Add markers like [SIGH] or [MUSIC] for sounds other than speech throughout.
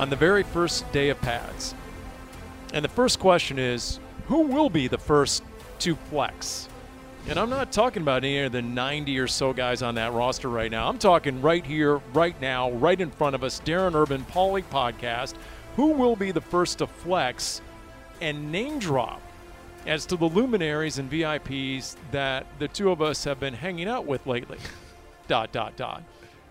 on the very first day of pads. And the first question is who will be the first to flex? And I'm not talking about any of the 90 or so guys on that roster right now. I'm talking right here, right now, right in front of us, Darren Urban, Paulie Podcast. Who will be the first to flex and name drop as to the luminaries and VIPs that the two of us have been hanging out with lately? [LAUGHS] dot, dot, dot.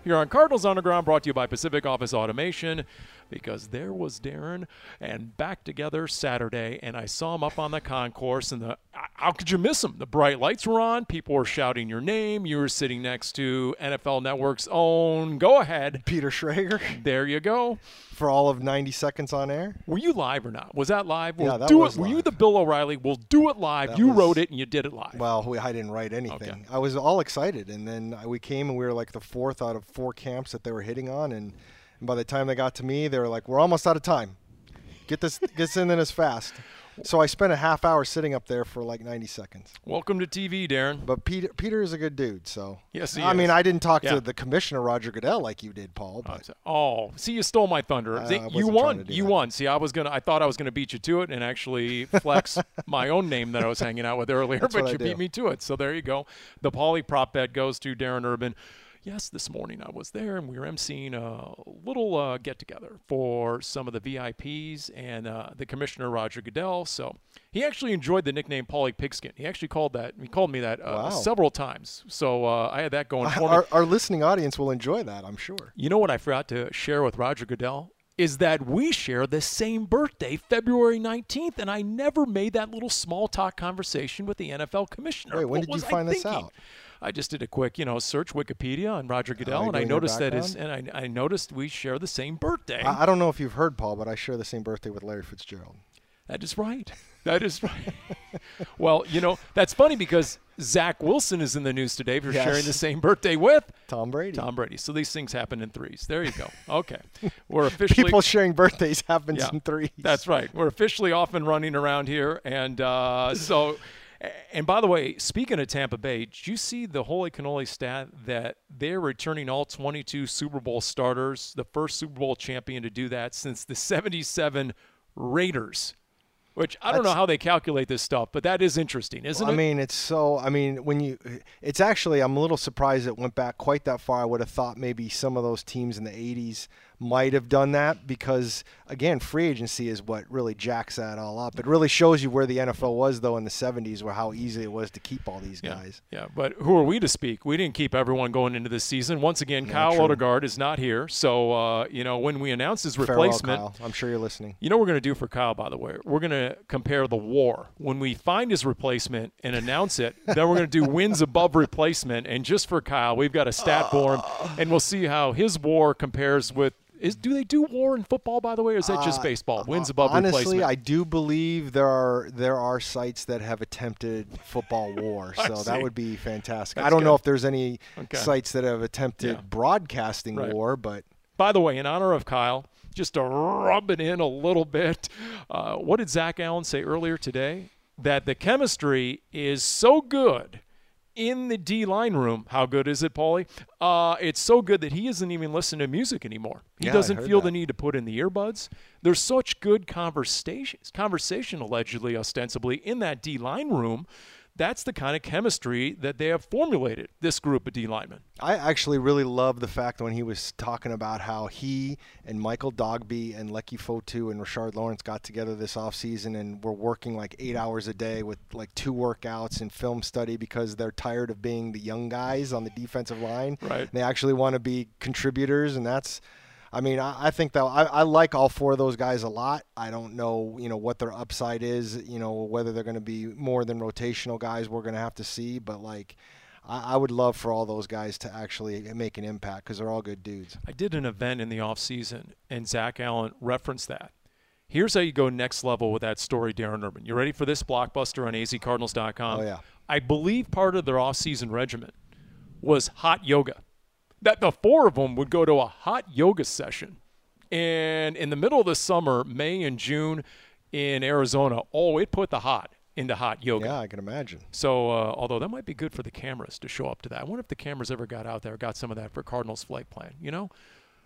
Here on Cardinals Underground, brought to you by Pacific Office Automation because there was Darren and back together Saturday, and I saw him up on the concourse. And the how could you miss him? The bright lights were on, people were shouting your name. You were sitting next to NFL Network's own. Go ahead, Peter Schrager. There you go. For all of 90 seconds on air. Were you live or not? Was that live? We'll Yeah, that do was it. Were you the Bill O'Reilly? We'll do it live. That you was- wrote it and you did it live. Well, we, I didn't write anything. Okay. I was all excited, and then we came and we were like the fourth out of four camps that they were hitting on, and, and by the time they got to me, they were like, "We're almost out of time. Get this, get this in as fast." So I spent a half hour sitting up there for like 90 seconds. Welcome to TV, Darren. But Peter, Peter is a good dude, so Yes, he I mean. I didn't talk Yeah. to the commissioner Roger Goodell like you did, Paul. But uh, Oh, see, you stole my thunder. See, you won. You that. won. See, I was gonna. I thought I was gonna beat you to it and actually [LAUGHS] flex my own name that I was hanging out with earlier, That's but you beat me to it. So there you go. The poly prop bet goes to Darren Urban. Yes, this morning I was there and we were emceeing a little uh, get together for some of the VIPs and uh, the commissioner Roger Goodell. So he actually enjoyed the nickname Paulie Pigskin. He actually called that. He called me that uh, Wow. several times. So uh, I had that going for me. our, our listening audience will enjoy that, I'm sure. You know what I forgot to share with Roger Goodell? Is that we share the same birthday, February 19th, and I never made that little small talk conversation with the NFL commissioner. Wait, when What did you was I find this thinking? out? I just did a quick, you know, search Wikipedia on Roger Goodell, and I noticed that his, and I, I noticed we share the same birthday. I, I don't know if you've heard, Paul, but I share the same birthday with Larry Fitzgerald. That is right. That is right. [LAUGHS] well, you know, that's funny because Zach Wilson is in the news today for Yes. sharing the same birthday with Tom Brady. Tom Brady. So these things happen in threes. There you go. Okay. We're [LAUGHS] officially People sharing birthdays happens Yeah, in threes. That's right. We're officially off and running around here, and uh, so. And by the way, speaking of Tampa Bay, did you see the holy cannoli stat that they're returning all 22 Super Bowl starters, the first Super Bowl champion to do that since the 77 Raiders? Which I don't know how they calculate this stuff, but that is interesting, isn't I it? I mean, it's so. I mean, when you, it's actually. I'm a little surprised it went back quite that far. I would have thought maybe some of those teams in the '80s might have done that because, again, free agency is what really jacks that all up. It really shows you where the NFL was though in the '70s, where how easy it was to keep all these Yeah, guys. yeah, but who are we to speak? We didn't keep everyone going into this season. Once again, Kyle true. Odegaard is not here, so uh, you know when we announce his Farewell, replacement, Kyle. I'm sure you're listening. You know what we're going to do for Kyle, by the way? We're going to compare the war. When we find his replacement and announce it, then we're going to do wins above replacement. And just for Kyle, we've got a stat for him, and we'll see how his war compares with. Is do they do war in football, by the way, or is that just baseball? Wins above Uh, Honestly, replacement. I do believe there are there are sites that have attempted football war, [LAUGHS] so see. that would be fantastic. That's I don't know if there's any Okay. sites that have attempted Yeah. broadcasting Right. war, but By the way, in honor of Kyle, just to rub it in a little bit, uh, what did Zach Allen say earlier today? That the chemistry is so good in the D line room. How good is it, Paulie? Uh, it's so good that he isn't even listening to music anymore. He Yeah, doesn't feel the need to put in the earbuds. There's such good conversations, conversation allegedly, ostensibly, in that D line room that's the kind of chemistry that they have formulated, this group of D linemen. I actually really love the fact when he was talking about how he and Michael Dogbe and Leki Fotu and Rashard Lawrence got together this offseason and were working like eight hours a day with like two workouts and film study because they're tired of being the young guys on the defensive line. Right. They actually want to be contributors, and that's I mean, I, I think that I, I, like all four of those guys a lot. I don't know, you know, what their upside is. You know, whether they're going to be more than rotational guys, we're going to have to see. But like, I, I, would love for all those guys to actually make an impact because they're all good dudes. I did an event in the off season, and Zach Allen referenced that. Here's how you go next level with that story, Darren Urban. You ready for this blockbuster on azcardinals.com? Oh yeah. I believe part of their off-season regimen was hot yoga that the four of them would go to a hot yoga session. And in the middle of the summer, May and June in Arizona, oh, it put the hot into hot yoga. Yeah, I can imagine. So, uh, although that might be good for the cameras to show up to that. I wonder if the cameras ever got out there, got some of that for Cardinals flight plan. You know,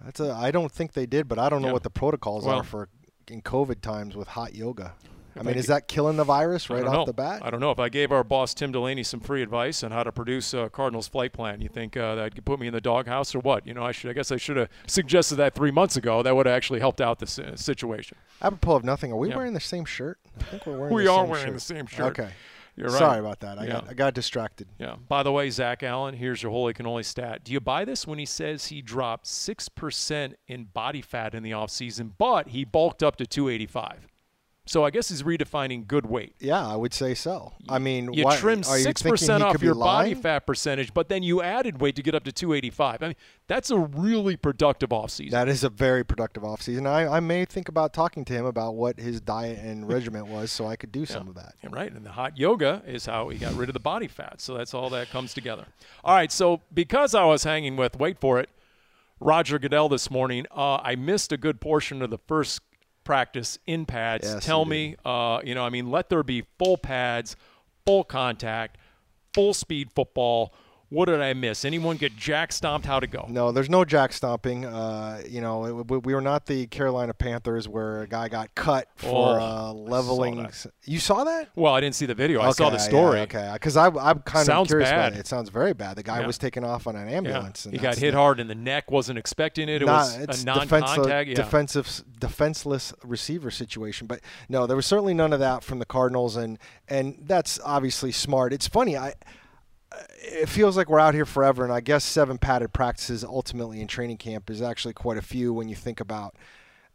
that's a. I don't think they did, but I don't know yeah. what the protocols well, are for in COVID times with hot yoga. I mean, is that killing the virus right off know. the bat? I don't know. If I gave our boss Tim Delaney some free advice on how to produce a Cardinals flight plan, you think uh, that could put me in the doghouse or what? You know, I should. I guess I should have suggested that three months ago. That would have actually helped out the uh, situation. Apropos of nothing, are we Yeah. wearing the same shirt? I think we're wearing. [LAUGHS] We are wearing shirt. the same shirt. Okay. You're right. Sorry about that. I Yeah. got I got distracted. Yeah. By the way, Zach Allen, here's your holy cannoli stat. Do you buy this when he says he dropped 6% in body fat in the offseason, but he bulked up to 285? So I guess he's redefining good weight. Yeah, I would say so. I mean, You why, trimmed six percent off your body fat percentage, but then you added weight to get up to 285. I mean, that's a really productive offseason. That is a very productive offseason. I, I may think about talking to him about what his diet and [LAUGHS] regimen was so I could do some of that. And right, and the hot yoga is how he got rid of the body fat. So that's all that comes together. All right, so because I was hanging with, wait for it, Roger Goodell this morning, uh, I missed a good portion of the first practice in pads. Yes, Tell me, uh, you know, I mean, let there be full pads, full contact, full speed football. What did I miss? Anyone get jack stomped? How to go? No, there's no jack stomping. Uh, you know, it, we, we were not the Carolina Panthers where a guy got cut for Oh, uh, leveling. that. You saw that? Well, I didn't see the video. I saw the story. yeah, okay, because I, I'm kind of Sounds curious about it. It sounds very bad. The guy Yeah. was taken off on an Yeah. ambulance. and He got hit the- hard in the neck. Wasn't expecting it. It Nah, was a non-contact. yeah. defensive, defenseless receiver situation. But no, there was certainly none of that from the Cardinals, and and that's obviously smart. It's funny, I. It feels like we're out here forever, and I guess seven padded practices ultimately in training camp is actually quite a few when you think about,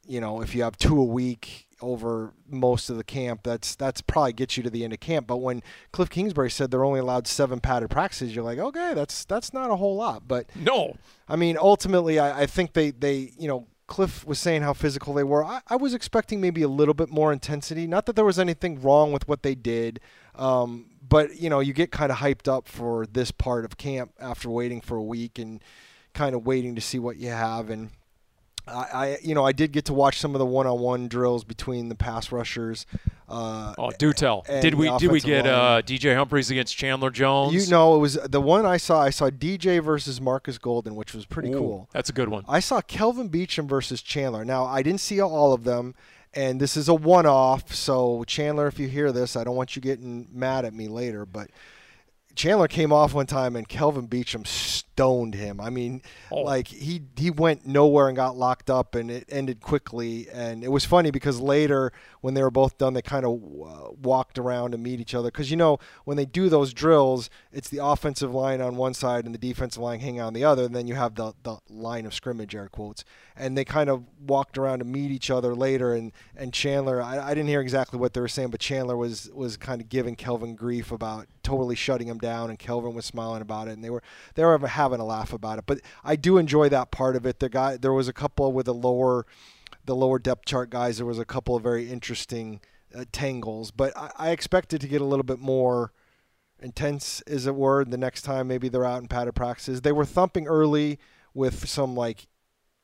you know, if you have two a week over most of the camp, that's that's probably gets you to the end of camp. But when Cliff Kingsbury said they're only allowed seven padded practices, you're like, okay, that's that's not a whole lot, but no. I mean, ultimately, I, I think they, they, you know, Cliff was saying how physical they were. I, I was expecting maybe a little bit more intensity. Not that there was anything wrong with what they did, um, but you know, you get kind of hyped up for this part of camp after waiting for a week and kind of waiting to see what you have. And I, I you know, I did get to watch some of the one-on-one drills between the pass rushers. Uh, Oh, do tell. Did we did we get uh, DJ Humphries against Chandler Jones? You know, it was the one I saw. I saw DJ versus Marcus Golden, which was pretty Ooh, cool. That's a good one. I saw Kelvin Beachum versus Chandler. Now, I didn't see all of them, and this is a one off. So, Chandler, if you hear this, I don't want you getting mad at me later, but Chandler came off one time and Kelvin Beachum stoned him. I mean, Oh. like he he went nowhere and got locked up, and it ended quickly. And it was funny because later, when they were both done, they kind of uh, walked around to meet each other. Because you know, when they do those drills, it's the offensive line on one side and the defensive line hanging on the other, and then you have the the line of scrimmage, air quotes. And they kind of walked around to meet each other later. And and Chandler, I, I didn't hear exactly what they were saying, but Chandler was was kind of giving Kelvin grief about totally shutting him down, and Kelvin was smiling about it, and they were they were having a laugh about it. But I do enjoy that part of it. The guy, there was a couple with the lower, the lower depth chart guys. There was a couple of very interesting uh, tangles, but I, I expected to get a little bit more intense, is it were. The next time maybe they're out in padded practices, they were thumping early with some like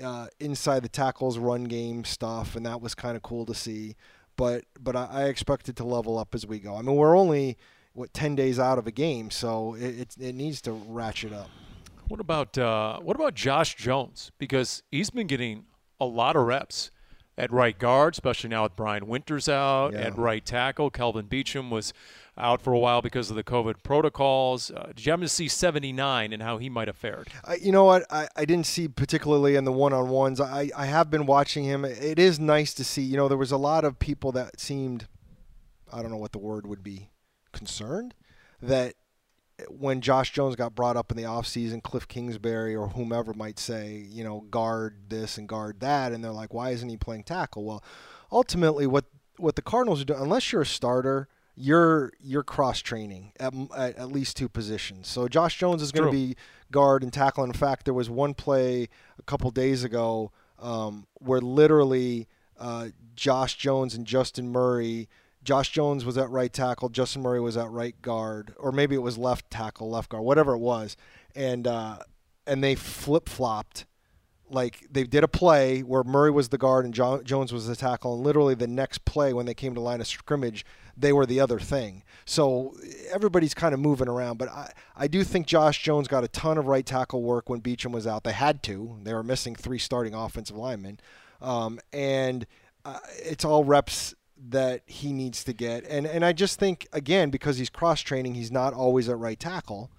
uh, inside the tackles run game stuff, and that was kind of cool to see. But but I, I expected to level up as we go. I mean, we're only what ten days out of a game, so it it, it needs to ratchet up. What about uh, what about Josh Jones? Because he's been getting a lot of reps at right guard, especially now with Brian Winters out. Yeah. At right tackle, Kelvin Beachum was out for a while because of the COVID protocols. Uh, did you happen to see 79 and how he might have fared? I, you know what? I, I didn't see particularly in the one on ones. I, I have been watching him. It is nice to see. You know, there was a lot of people that seemed, I don't know what the word would be, concerned that when Josh Jones got brought up in the offseason, Cliff Kingsbury or whomever might say, you know, guard this and guard that. And they're like, why isn't he playing tackle? Well, ultimately, what, what the Cardinals are doing, unless you're a starter, you're you're cross training at, at, at least two positions. So Josh Jones is going to be guard and tackle. In fact, there was one play a couple days ago um, where literally uh, Josh Jones and Justin Murray. Josh Jones was at right tackle, Justin Murray was at right guard, or maybe it was left tackle, left guard, whatever it was, and uh, and they flip flopped like they did a play where Murray was the guard and jo- Jones was the tackle, and literally the next play when they came to line of scrimmage, they were the other thing. So everybody's kind of moving around, but I, I do think Josh Jones got a ton of right tackle work when Beachum was out. They had to. They were missing three starting offensive linemen, um, and uh, it's all reps that he needs to get. And and I just think again because he's cross training, he's not always at right tackle.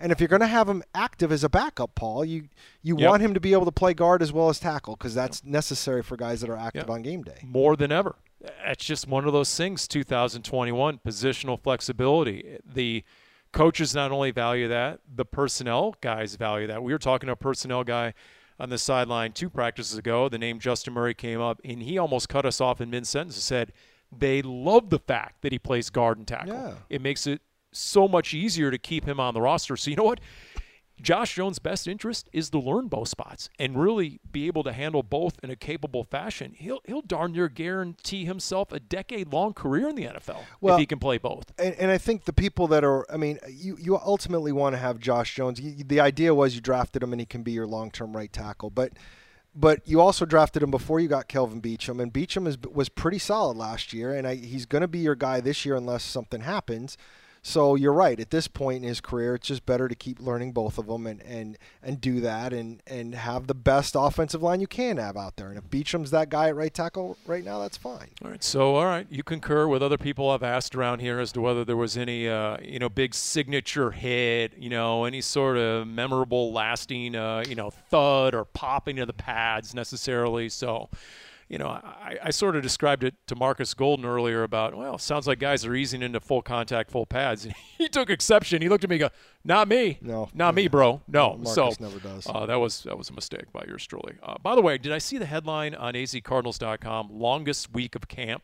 And if you're going to have him active as a backup, Paul, you you Yep. want him to be able to play guard as well as tackle because that's necessary for guys that are active Yep. on game day. more than ever. It's just one of those things. 2021 positional flexibility. The coaches not only value that, the personnel guys value that. We were talking to a personnel guy on the sideline two practices ago. The name Justin Murray came up, and he almost cut us off in mid sentence and said they love the fact that he plays guard and tackle. Yeah. It makes it so much easier to keep him on the roster. So you know what? Josh Jones' best interest is to learn both spots and really be able to handle both in a capable fashion. He'll he'll darn near guarantee himself a decade long career in the NFL Well- if he can play both. And, and I think the people that are, I mean, you, you ultimately want to have Josh Jones. You, the idea was you drafted him and he can be your long term right tackle. But but you also drafted him before you got Kelvin Beachum, and Beachum is, was pretty solid last year, and I, he's going to be your guy this year unless something happens. So you're right. At this point in his career, it's just better to keep learning both of them and, and, and do that and, and have the best offensive line you can have out there. And if Beachum's that guy at right tackle right now, that's fine. All right, so all right, you concur with other people I've asked around here as to whether there was any, uh, you know, big signature hit, you know, any sort of memorable, lasting, uh, you know, thud or popping of the pads necessarily. So, you know, I, I sort of described it to Marcus Golden earlier about, well, sounds like guys are easing into full contact, full pads. And [LAUGHS] he took exception. He looked at me, and go, not me, No. not me, bro, no. Marcus so never does. uh, that was that was a mistake by yours truly. Uh, by the way, did I see the headline on azcardinals.com? Longest week of camp.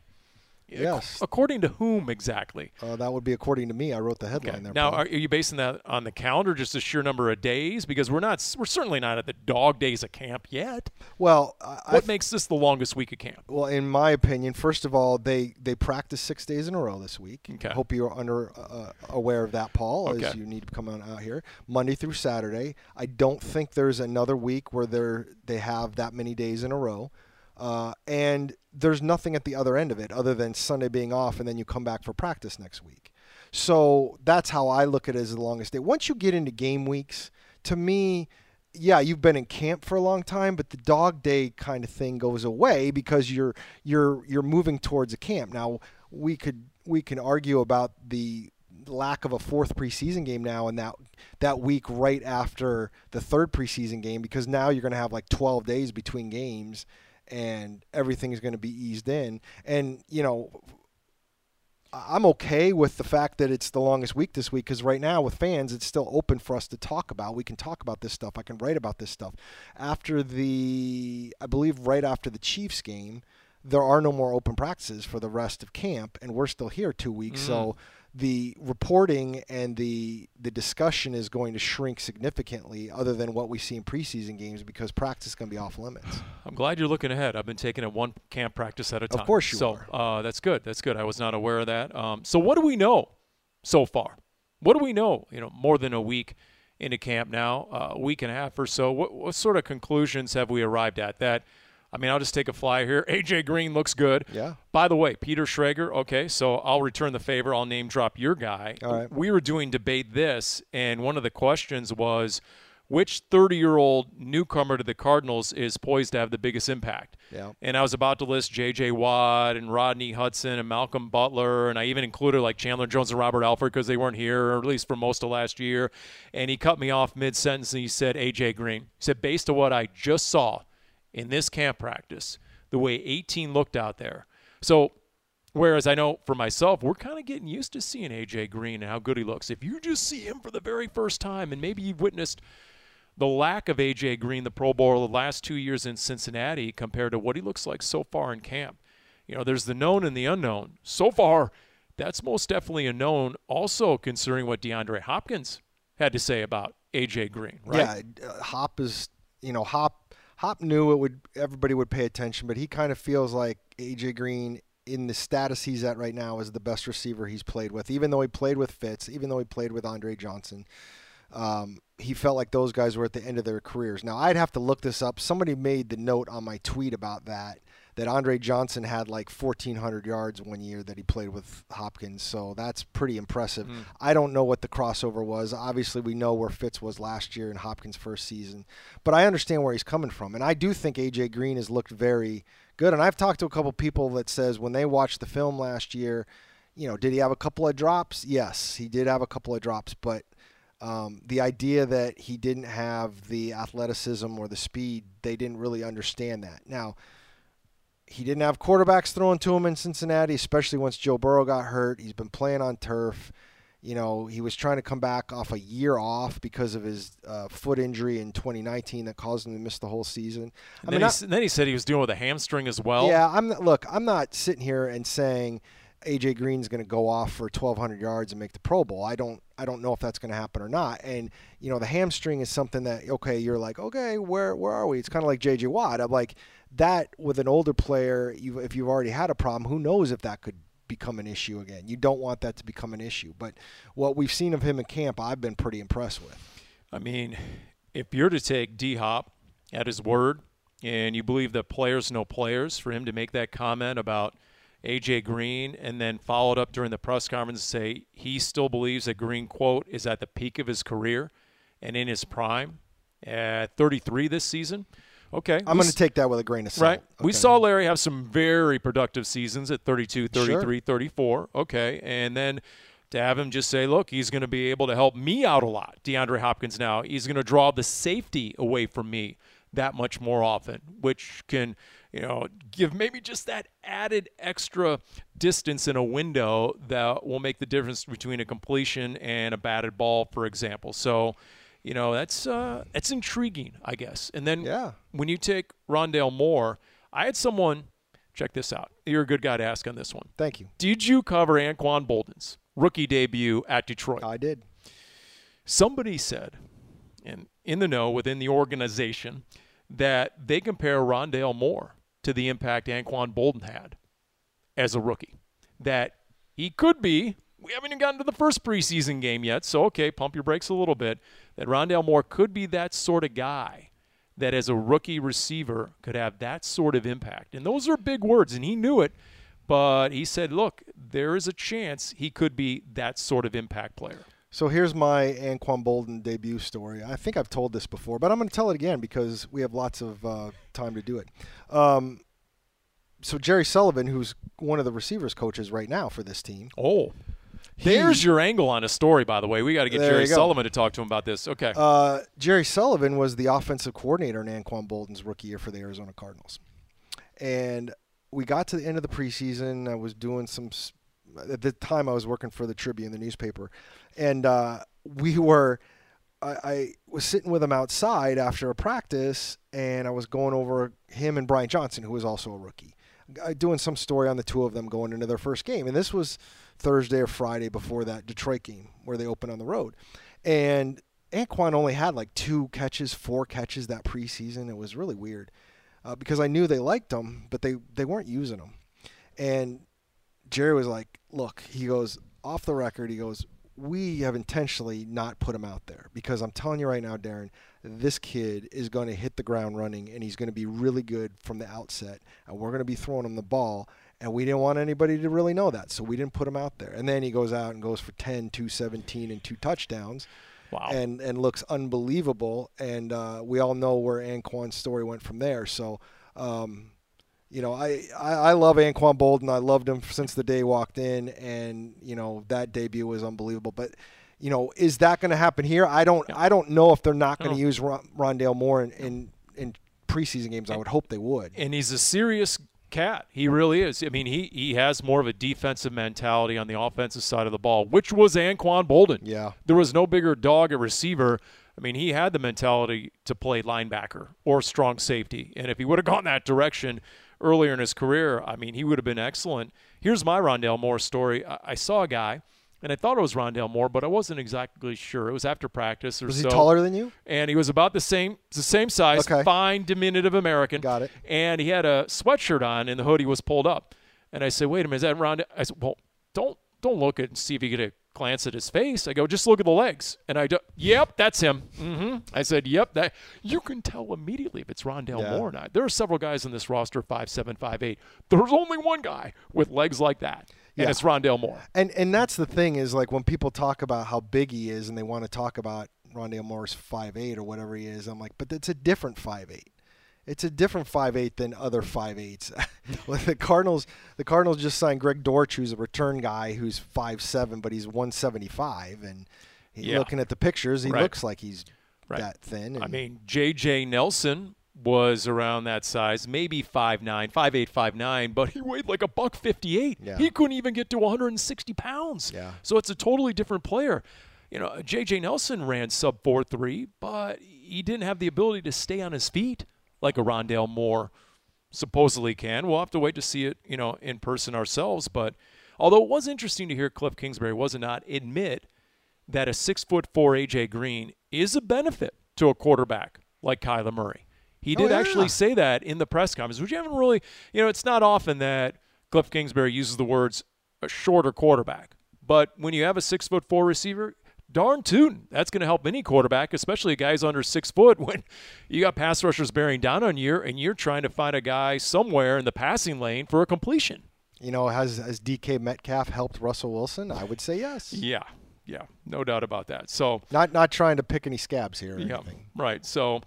Yes. According to whom exactly? Uh, that would be according to me. I wrote the headline Okay. there. Now, Paul. are, are you basing that on the calendar, just the sheer number of days? Because we're not, we're certainly not at the dog days of camp yet. well, I, I What makes this the longest week of camp? Well, in my opinion, first of all, they they practice six days in a row this week. Okay. I Hope you're under uh, aware of that, Paul, okay. as you need to come on out here Monday through Saturday. I don't think there's another week where they're they have that many days in a row, uh, and there's nothing at the other end of it other than Sunday being off, and then you come back for practice next week. So that's how I look at it as the longest day. Once you get into game weeks, to me, yeah, you've been in camp for a long time, but the dog day kind of thing goes away because you're you're you're moving towards a camp. Now we could we can argue about the lack of a fourth preseason game now and that that week right after the third preseason game because now you're going to have like 12 days between games and everything's going to be eased in and you know I'm okay with the fact that it's the longest week this week because right now with fans, it's still open for us to talk about. We can talk about this stuff. I can write about this stuff. After the, I believe, right after the Chiefs game, there are no more open practices for the rest of camp, and we're still here two weeks. So mm-hmm. The reporting and the the discussion is going to shrink significantly, other than what we see in preseason games, because practice is going to be off limits. I'm glad you're looking ahead. I've been taking it one camp practice at a time. Of course you so, Uh, that's good. That's good. I was not aware of that. Um, so what do we know so far? What do we know? You know, more than a week into camp now, uh, a week and a half or so. What, what sort of conclusions have we arrived at? That, I mean, I'll just take a fly here. [LAUGHS] AJ Green looks good. Yeah. By the way, Peter Schrager. Okay, so I'll return the favor. I'll name drop your guy. All right. We were doing debate this, and one of the questions was which 30 year old newcomer to the Cardinals is poised to have the biggest impact. Yeah. And I was about to list J.J. Watt and Rodney Hudson and Malcolm Butler, and I even included like Chandler Jones and Robert Alford because they weren't here, or at least for most of last year. And he cut me off mid sentence and he said, A.J. Green. He said, based on what I just saw in this camp practice, the way 18 looked out there. So Whereas I know for myself, we're kind of getting used to seeing AJ Green and how good he looks. If you just see him for the very first time, and maybe you've witnessed the lack of AJ Green, the Pro Bowler, the last two years in Cincinnati compared to what he looks like so far in camp. You know, there's the known and the unknown. So far, that's most definitely a known. Also, considering what DeAndre Hopkins had to say about AJ Green, right? Yeah, uh, Hop is, you know, Hop Hop knew it would everybody would pay attention, but he kind of feels like AJ Green in the status he's at right now is the best receiver he's played with. Even though he played with Fitz, even though he played with Andre Johnson, um, he felt like those guys were at the end of their careers. Now I'd have to look this up. Somebody made the note on my tweet about that that Andre Johnson had like 1,400 yards one year that he played with Hopkins. So that's pretty impressive. Mm. I don't know what the crossover was. Obviously, we know where Fitz was last year in Hopkins' first season, but I understand where he's coming from, and I do think AJ Green has looked very good. And I've talked to a couple people that says when they watched the film last year, you know, did he have a couple of drops? Yes, he did have a couple of drops, but um, the idea that he didn't have the athleticism or the speed, they didn't really understand that. Now, he didn't have quarterbacks throwing to him in Cincinnati, especially once Joe Burrow got hurt. He's been playing on turf. You know, he was trying to come back off a year off because of his uh, foot injury in 2019 that caused him to miss the whole season. I mean, then, he, then he said he was dealing with a hamstring as well. Yeah, I'm look. I'm not sitting here and saying AJ Green's going to go off for 1,200 yards and make the Pro Bowl. I don't. I don't know if that's going to happen or not. And you know, the hamstring is something that okay, you're like, okay, where where are we? It's kind of like JJ Watt. I'm like that with an older player. You, if you've already had a problem, who knows if that could become an issue again. You don't want that to become an issue. But what we've seen of him in camp, I've been pretty impressed with. I mean, if you're to take D Hop at his word, and you believe that players know players, for him to make that comment about AJ Green and then followed up during the press conference to say he still believes that Green, quote, is at the peak of his career and in his prime at 33 this season. Okay. I'm going to take that with a grain of salt. Right. Okay. We saw Larry have some very productive seasons at 32, 33, sure. 34. Okay. And then to have him just say, look, he's going to be able to help me out a lot, DeAndre Hopkins now. He's going to draw the safety away from me that much more often, which can, you know, give maybe just that added extra distance in a window that will make the difference between a completion and a batted ball, for example. So, you know that's uh, that's intriguing, I guess. And then yeah. when you take Rondale Moore, I had someone check this out. You're a good guy to ask on this one. Thank you. Did you cover Anquan Boldin's rookie debut at Detroit? I did. Somebody said, and in the know within the organization, that they compare Rondale Moore to the impact Anquan Boldin had as a rookie. That he could be we haven't even gotten to the first preseason game yet, so okay, pump your brakes a little bit. That Rondale Moore could be that sort of guy that, as a rookie receiver, could have that sort of impact. And those are big words, and he knew it. But he said, look, there is a chance he could be that sort of impact player. So here's my Anquan Boldin debut story. I think I've told this before, but I'm going to tell it again because we have lots of uh, time to do it. Um, so Jerry Sullivan, who's one of the receivers coaches right now for this team. Oh. There's your angle on a story, by the way. We got to get Jerry Sullivan to talk to him about this. Okay. Uh, Jerry Sullivan was the offensive coordinator in Anquan Boldin's rookie year for the Arizona Cardinals, and we got to the end of the preseason. I was doing some. At the time, I was working for the Tribune, the newspaper, and uh, we were. I, I was sitting with him outside after a practice, and I was going over him and Bryant Johnson, who was also a rookie, doing some story on the two of them going into their first game, and this was Thursday or Friday before that Detroit game where they opened on the road. And Anquan only had like two catches, four catches that preseason. It was really weird uh, because I knew they liked him, but they, they weren't using him. And Jerry was like, look, he goes, off the record, he goes, we have intentionally not put him out there because I'm telling you right now, Darren, this kid is going to hit the ground running and he's going to be really good from the outset. And we're going to be throwing him the ball and we didn't want anybody to really know that, so we didn't put him out there. And then he goes out and goes for 10, 217, and two touchdowns. Wow. and and looks unbelievable. And uh, we all know where Anquan's story went from there. So. Um, you know, I, I, I love Anquan Boldin. I loved him since the day he walked in, and you know that debut was unbelievable. But you know, is that going to happen here? I don't I don't know if they're not going to No. use Ron, Rondale Moore in, in in preseason games. I would hope they would. and he's a serious cat. He really is. I mean, he he has more of a defensive mentality on the offensive side of the ball, which was Anquan Boldin. Yeah. There was no bigger dog at receiver. I mean, he had the mentality to play linebacker or strong safety. And if he would have gone that direction earlier in his career, I mean, he would have been excellent. Here's my Rondale Moore story. I, I saw a guy, and I thought it was Rondale Moore, but I wasn't exactly sure. It was after practice or Was he taller than you? and he was about the same the same size, Okay. fine, diminutive American. Got it. And he had a sweatshirt on, and the hoodie was pulled up. And I said, "Wait a minute, is that Ron?" I said, "Well, don't don't look at and see if you get a glance at his face." I go, "Just look at the legs." And I do, "Yep, that's him." hmm I said, "Yep, that." You can tell immediately if it's Rondale Yeah. Moore or not. There are several guys in this roster, five seven, five eight. There's only one guy with legs like that, and Yeah. it's Rondale Moore. And and that's the thing is like when people talk about how big he is and they want to talk about Rondale Moore's five eight or whatever he is, I'm like, but that's a different five eight. It's a different five eight than other five eights. [LAUGHS] With the Cardinals, the Cardinals just signed Greg Dortch, who's a return guy who's five seven, but he's one seventy five, and he, Yeah. looking at the pictures, he Right. looks like he's Right. that thin. And I mean, J.J. Nelson was around that size, maybe 5'9", 5'8", 5'9", but he weighed like a buck 58. Yeah. He couldn't even get to 160 pounds. Yeah. So it's a totally different player. You know, J.J. Nelson ran sub 4'3", but he didn't have the ability to stay on his feet like a Rondale Moore supposedly can. We'll have to wait to see it, you know, in person ourselves. But although it was interesting to hear Cliff Kingsbury, was it not, admit that a six foot four AJ Green is a benefit to a quarterback like Kyler Murray. He Oh, did yeah. actually say that in the press conference, which you haven't really, you know, it's not often that Cliff Kingsbury uses the words a shorter quarterback. But when you have a six foot four receiver, darn tootin', that's going to help any quarterback, especially a guy's under six foot. [LAUGHS] When you got pass rushers bearing down on you, and you're trying to find a guy somewhere in the passing lane for a completion. you know, has has DK Metcalf helped Russell Wilson? I would say yes. Yeah, yeah, no doubt about that. So Not not trying to pick any scabs here or Yeah, anything. right. So,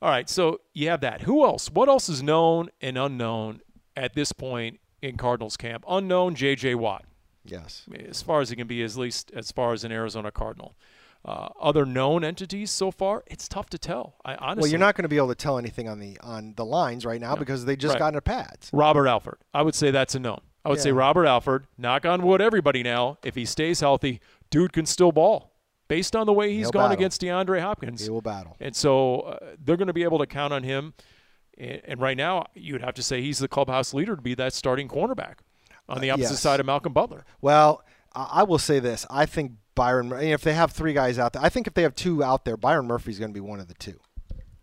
all right. So you have that. Who else? What else is known and unknown at this point in Cardinals camp? Unknown J.J. Watt, Yes. as far as he can be, at least as far as an Arizona Cardinal. Uh, other known entities so far, it's tough to tell. I honestly. Well, you're not going to be able to tell anything on the on the lines right now because they just Right. got a pads. Robert Alford. I would say that's a known. I would say Robert Alford. Knock on wood, everybody now. If he stays healthy, dude can still ball. Based on the way he's He'll gone battle. against DeAndre Hopkins, He will battle. And so uh, they're going to be able to count on him. And, and right now, you'd have to say he's the clubhouse leader to be that starting cornerback on the uh, opposite yes. side of Malcolm Butler. Well, I will say this: I think Byron. Mur- If they have three guys out there, I think if they have two out there, Byron Murphy's going to be one of the two.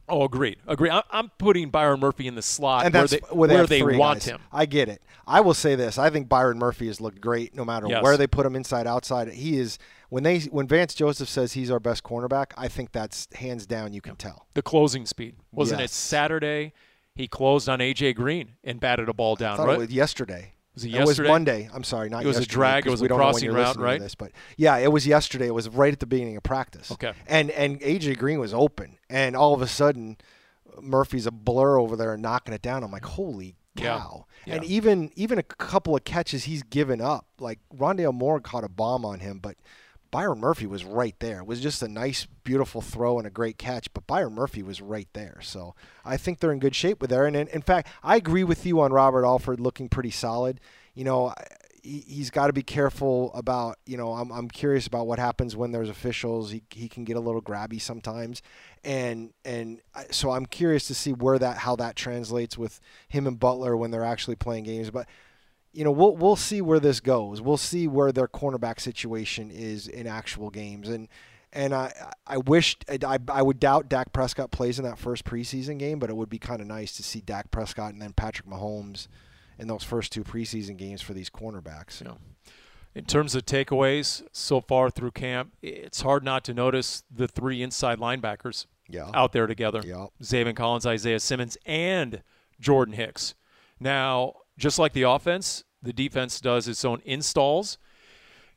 Oh, agreed. Agreed. I'm putting Byron Murphy in the slot And where they, where they, have they want guys. him. I get it. I will say this: I think Byron Murphy has looked great, no matter Yes. where they put him, inside, outside. He is when they when Vance Joseph says he's our best cornerback. I think that's hands down. You can tell. The closing speed. Wasn't it Saturday? He closed on A.J. Green and batted a ball down, thought right? it was yesterday. Was it It was? Monday. I'm sorry, not yesterday. It was a drag, it was we a don't know when crossing you're route, right? This, but yeah, it was yesterday. It was right at the beginning of practice. Okay. And and AJ Green was open, and all of a sudden, Murphy's a blur over there and knocking it down. I'm like, holy Yeah. cow! Yeah. And even even a couple of catches he's given up, like Rondale Moore caught a bomb on him, but. Byron Murphy was right there. It was just a nice, beautiful throw and a great catch, but Byron Murphy was right there. So I think they're in good shape with there. And in, in fact, I agree with you on Robert Alford looking pretty solid. You know, he, he's got to be careful about, you know, I'm, I'm curious about what happens when there's officials. He, he can get a little grabby sometimes. And, and so I'm curious to see where that, how that translates with him and Butler when they're actually playing games. But, you know, we'll we'll see where this goes. We'll see where their cornerback situation is in actual games, and and I I wish I I would doubt Dak Prescott plays in that first preseason game, but it would be kind of nice to see Dak Prescott and then Patrick Mahomes in those first two preseason games for these cornerbacks. Yeah. In terms of takeaways so far through camp, it's hard not to notice the three inside linebackers Yeah. out there together. Yeah. Zaven Collins, Isaiah Simmons, and Jordan Hicks. Now, just like the offense, the defense does its own installs.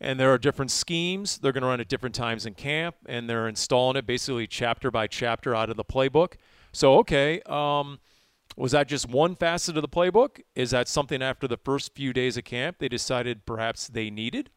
and there are different schemes. They're going to run at different times in camp, and they're installing it basically chapter by chapter out of the playbook. So, okay, um, was that just one facet of the playbook? Is that something after the first few days of camp they decided perhaps they needed?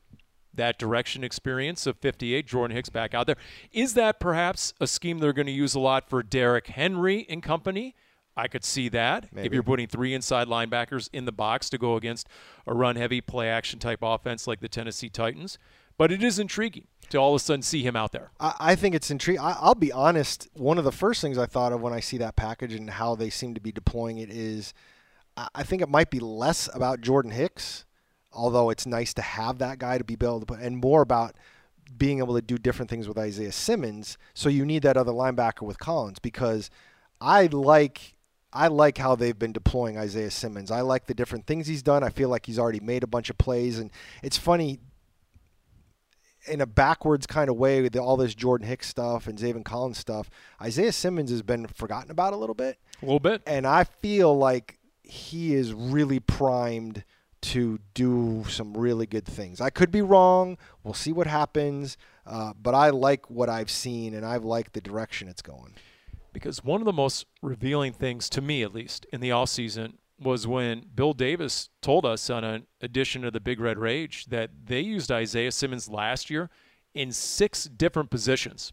That direction experience of 58, Jordan Hicks back out there. Is that perhaps a scheme they're going to use a lot for Derrick Henry and company? I could see that Maybe. if you're putting three inside linebackers in the box to go against a run heavy play action type offense like the Tennessee Titans. But it is intriguing to all of a sudden see him out there. I, I think it's intriguing. I'll be honest. One of the first things I thought of when I see that package and how they seem to be deploying it is, I, I think it might be less about Jordan Hicks, although it's nice to have that guy to be able to put, and more about being able to do different things with Isaiah Simmons. So you need that other linebacker with Collins because I like I like how they've been deploying Isaiah Simmons. I like the different things he's done. I feel like he's already made a bunch of plays, and it's funny in a backwards kind of way with all this Jordan Hicks stuff and Zaven Collins stuff. Isaiah Simmons has been forgotten about a little bit, A little bit. and I feel like he is really primed to do some really good things. I could be wrong. We'll see what happens, uh, but I like what I've seen, and I've liked the direction it's going. Because one of the most revealing things, to me at least, in the offseason was when Bill Davis told us on an edition of the Big Red Rage that they used Isaiah Simmons last year in six different positions.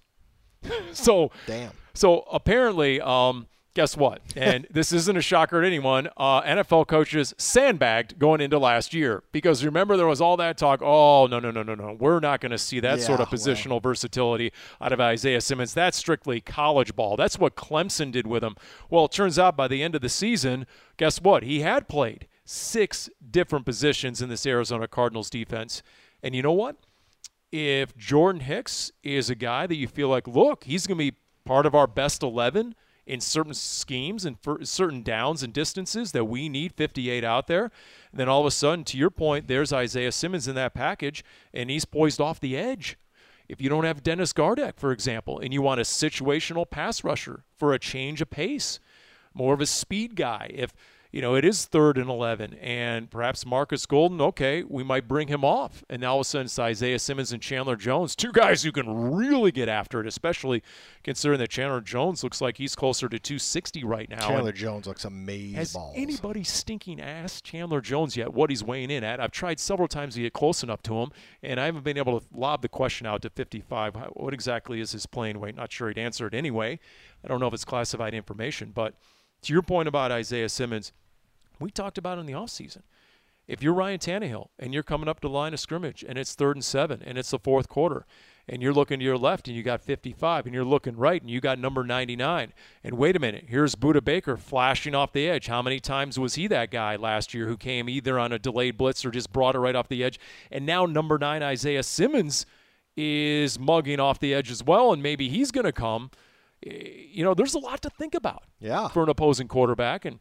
[LAUGHS] so, Damn. so apparently, um, guess what? [LAUGHS] And this isn't a shocker to anyone. Uh, NFL coaches sandbagged going into last year because remember there was all that talk. Oh no no no no no, we're not going to see that sort of Yeah, well. positional versatility out of Isaiah Simmons. That's strictly college ball. That's what Clemson did with him. Well, it turns out by the end of the season, guess what? He had played six different positions in this Arizona Cardinals defense, and you know what? if Jordan Hicks is a guy that you feel like, look, he's going to be part of our best 11 in certain schemes and for certain downs and distances that we need 58 out there, and then all of a sudden, to your point, there's Isaiah Simmons in that package, and he's poised off the edge. If you don't have Dennis Gardeck, for example, and you want a situational pass rusher for a change of pace, more of a speed guy, if you know it is third and 11 and perhaps marcus golden okay we might bring him off. And now all of a sudden it's isaiah simmons and chandler jones two guys who can really get after it especially considering that chandler jones looks like he's closer to 260 right now. Chandler And Jones looks amazing. has balls. anybody stinking asked chandler jones yet? What he's weighing in at? I've tried several times to get close enough to him and i haven't been able to lob the question out to 55 what exactly is his playing weight? Not sure he'd answer it anyway. I don't know if it's classified information but to your point about isaiah simmons we talked about in the offseason. If you're Ryan Tannehill and you're coming up to the line of scrimmage and it's third and seven and it's the fourth quarter and you're looking to your left and you got 55 and you're looking right and you got number 99 and wait a minute, here's Budda Baker flashing off the edge. How many times was he that guy last year who came either on a delayed blitz or just brought it right off the edge? And now number nine Isaiah Simmons is mugging off the edge as well and maybe he's going to come. Eh, You know, there's a lot to think about Yeah. for an opposing quarterback and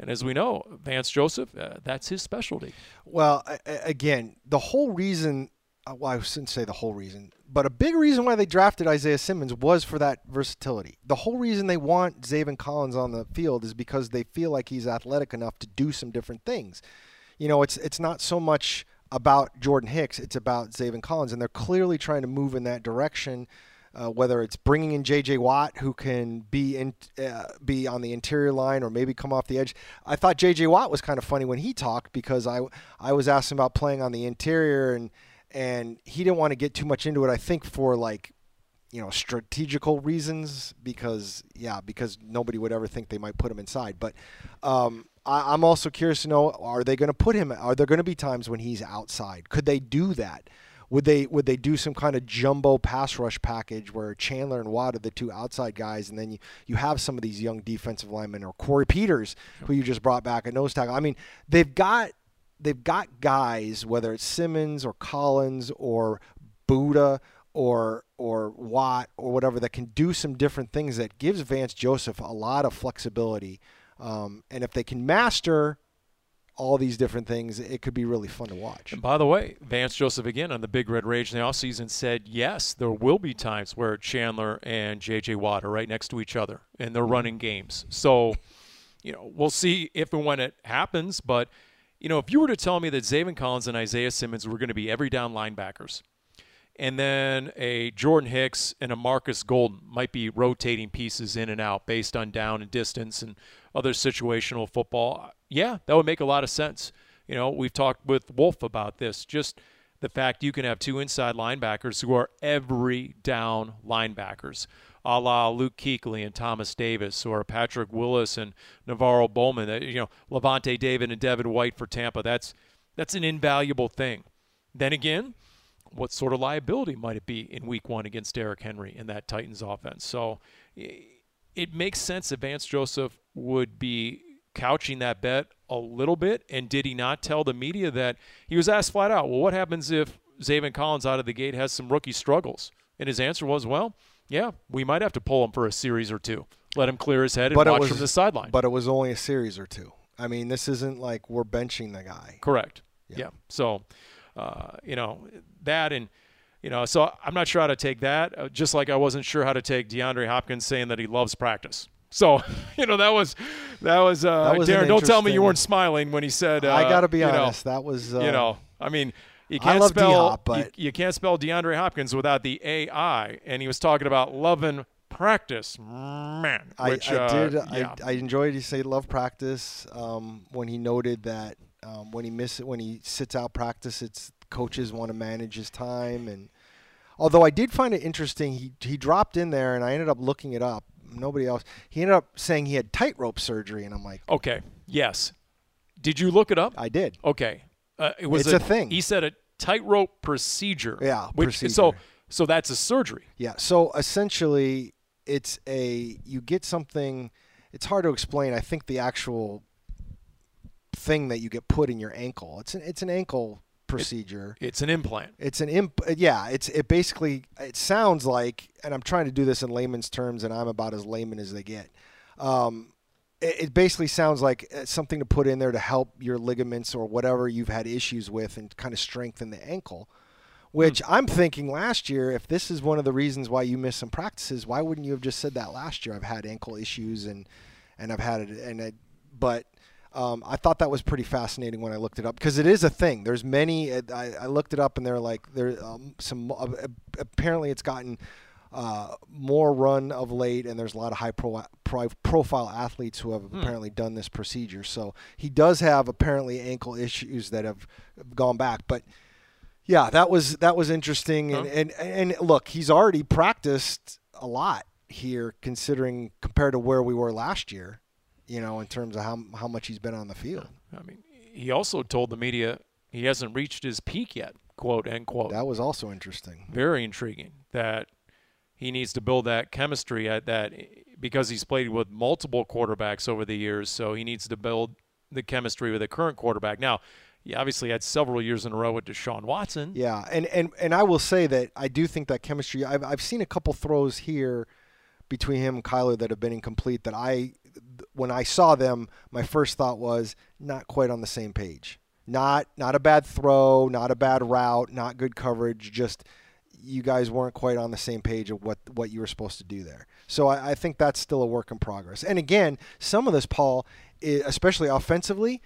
and as we know, Vance Joseph, uh, that's his specialty. Well, again, the whole reason, uh, well, I shouldn't say the whole reason, but a big reason why they drafted Isaiah Simmons was for that versatility. The whole reason they want Zaven Collins on the field is because they feel like he's athletic enough to do some different things. You know, it's it's not so much about Jordan Hicks, it's about Zaven Collins, and they're clearly trying to move in that direction. Uh, whether it's bringing in J.J. Watt, who can be in uh, be on the interior line or maybe come off the edge. I thought J.J. Watt was kind of funny when he talked because I I was asking about playing on the interior and and he didn't want to get too much into it. I think for like you know strategical reasons because yeah because nobody would ever think they might put him inside. But um, I, I'm also curious to know are they going to put him? Are there going to be times when he's outside? Could they do that? Would they would they do some kind of jumbo pass rush package where Chandler and Watt are the two outside guys, and then you, you have some of these young defensive linemen or Corey Peters, who you just brought back a nose tackle. I mean, they've got they've got guys, whether it's Simmons or Collins or Budda or or Watt or whatever, that can do some different things that gives Vance Joseph a lot of flexibility. Um, and if they can master all these different things, it could be really fun to watch. And by the way, Vance Joseph again on the Big Red Rage in the offseason said, yes, there will be times where Chandler and J.J. Watt are right next to each other and they're running games. So, you know, we'll see if and when it happens, but you know, if you were to tell me that Zaven Collins and Isaiah Simmons were going to be every down linebackers, and then a Jordan Hicks and a Marcus Golden might be rotating pieces in and out based on down and distance and other situational football, yeah, that would make a lot of sense. You know, we've talked with Wolf about this. Just the fact you can have two inside linebackers who are every down linebackers a la Luke Kuechly and Thomas Davis, or Patrick Willis and NaVorro Bowman. You know, Lavonte David and Devin White for Tampa. That's that's an invaluable thing. Then again, what sort of liability might it be in Week One against Derrick Henry in that Titans offense? So it makes sense that Vance Joseph would be couching that bet a little bit. And did he not tell the media that he was asked flat out, well, what happens if Zaven Collins out of the gate has some rookie struggles? And his answer was, well, yeah, we might have to pull him for a series or two. Let him clear his head and But watch was- from the sideline. But it was only a series or two. I mean, this isn't like we're benching the guy. Correct. Yeah. So, uh, you know, that and, you know, so I'm not sure how to take that, uh, just like I wasn't sure how to take DeAndre Hopkins saying that he loves practice. So, [LAUGHS] you know, that was, that was, uh, That was Darren, don't tell me you weren't smiling when he said, uh, I got to be you know, honest. that was uh, you know, I mean, you I can't love spell D-Hop, you, but- you can't spell DeAndre Hopkins without the AI, and he was talking about loving practice, man. I, Which, I uh, did. yeah. I, I enjoyed. He said love practice. Um, when he noted that um, when he miss when he sits out practice, it's coaches want to manage his time. And although I did find it interesting, he he dropped in there, and I ended up looking it up. Nobody else. He ended up saying he had tightrope surgery, and I'm like, okay. Yes. Did you look it up? I did. Okay. Uh, it was It's a thing. He said a tightrope procedure. Yeah, Which, So, so that's a surgery. Yeah. So essentially, it's a you get something. It's hard to explain. I think the actual thing that you get put in your ankle. It's an it's an ankle procedure. It's an implant. It's an imp. Yeah, it's it basically. It sounds like, and I'm trying to do this in layman's terms, and I'm about as layman as they get. Um, it, it basically sounds like uh, something to put in there to help your ligaments or whatever you've had issues with, and kind of strengthen the ankle. Which I'm thinking last year, if this is one of the reasons why you missed some practices, why wouldn't you have just said that last year? I've had ankle issues and and I've had it, and I, but um, I thought that was pretty fascinating when I looked it up because it is a thing. There's many. I, I looked it up and they're like there um, some. Uh, apparently, it's gotten uh, more run of late, and there's a lot of high pro, pro, profile athletes who have apparently done this procedure. So he does have apparently ankle issues that have gone back, but. Yeah, that was that was interesting, and, Huh. and and look, he's already practiced a lot here, considering compared to where we were last year. You know, in terms of how how much he's been on the field. I mean, he also told the media he hasn't reached his peak yet, quote end quote. That was also interesting. very intriguing that he needs to build that chemistry at that because he's played with multiple quarterbacks over the years so he needs to build the chemistry with the current quarterback now he obviously had several years in a row with Deshaun Watson Yeah, and and and I will say that I do think that chemistry. I've I've seen a couple throws here between him and Kyler that have been incomplete. That I, when I saw them, my first thought was not quite on the same page. Not not a bad throw, not a bad route, not good coverage. Just you guys weren't quite on the same page of what what you were supposed to do there. So I, I think that's still a work in progress. And again, some of this, Paul, especially offensively,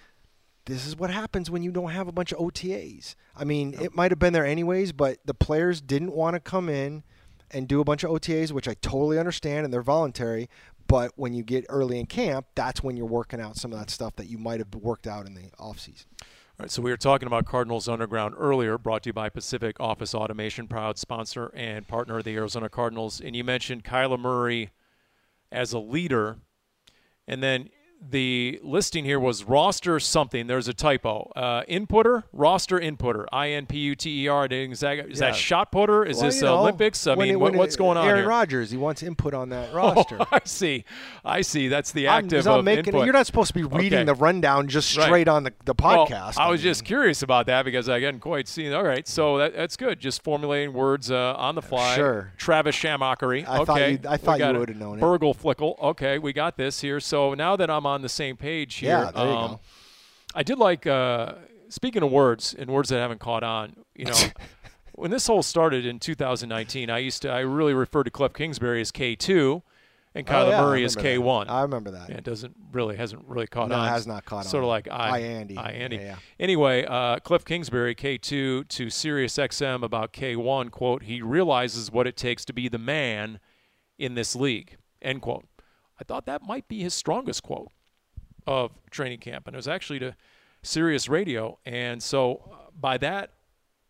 this is what happens when you don't have a bunch of OTAs. I mean, it might have been there anyways, but the players didn't want to come in and do a bunch of OTAs, which I totally understand and they're voluntary. But when you get early in camp, that's when you're working out some of that stuff that you might have worked out in the offseason. All right, so we were talking about Cardinals Underground earlier, brought to you by Pacific Office Automation, proud sponsor and partner of the Arizona Cardinals. And you mentioned Kyler Murray as a leader, and then the listing here was roster something. There's a typo. Uh, inputter, roster inputter, I N P U T E R. Is that is Yeah. that shot putter? Is Well, this you know, uh, Olympics? I mean, it- what, what's going on Aaron? Rodgers, he wants input on that [LAUGHS] roster. Oh, I see. I see. That's the I'm, active I'm of making, input. You're not supposed to be reading Okay. the rundown just Right. straight on the, the Well, podcast. I was mean. just curious about that because I hadn't quite seen. All right, so that, that's good. Just formulating words uh, on the fly. Sure. Travis Shamockery. I okay. thought you- I thought you would've known it. Burgle Flickle. Okay, we got this here. So now that I'm on the same page here, Yeah, there you um, go. I did like. Uh, speaking of words and words that haven't caught on, you know. [LAUGHS] When this whole started in 2019, I used to I really referred to Cliff Kingsbury as K2, and Oh, Kyler yeah, Murray is. K1. I remember that. Yeah, it doesn't really hasn't really caught No, on. has not caught on. Sort of like I, I Andy. I Andy. Yeah, yeah. Anyway, uh, Cliff Kingsbury, K2 to Sirius XM about K1 quote. He realizes what it takes to be the man in this league. End quote. I thought that might be his strongest quote of training camp, and it was actually to Sirius Radio. And so uh, by that,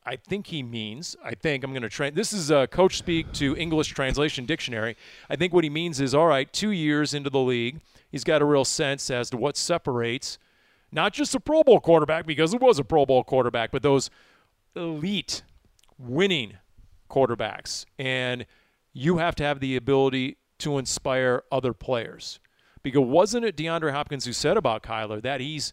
I think he means, I think I'm going to train. This is uh, coach speak to English Translation Dictionary. I think what he means is all right, two years into the league, he's got a real sense as to what separates not just a Pro Bowl quarterback, because it was a Pro Bowl quarterback, but those elite winning quarterbacks. And you have to have the ability to inspire other players. Because wasn't it DeAndre Hopkins who said about Kyler that he's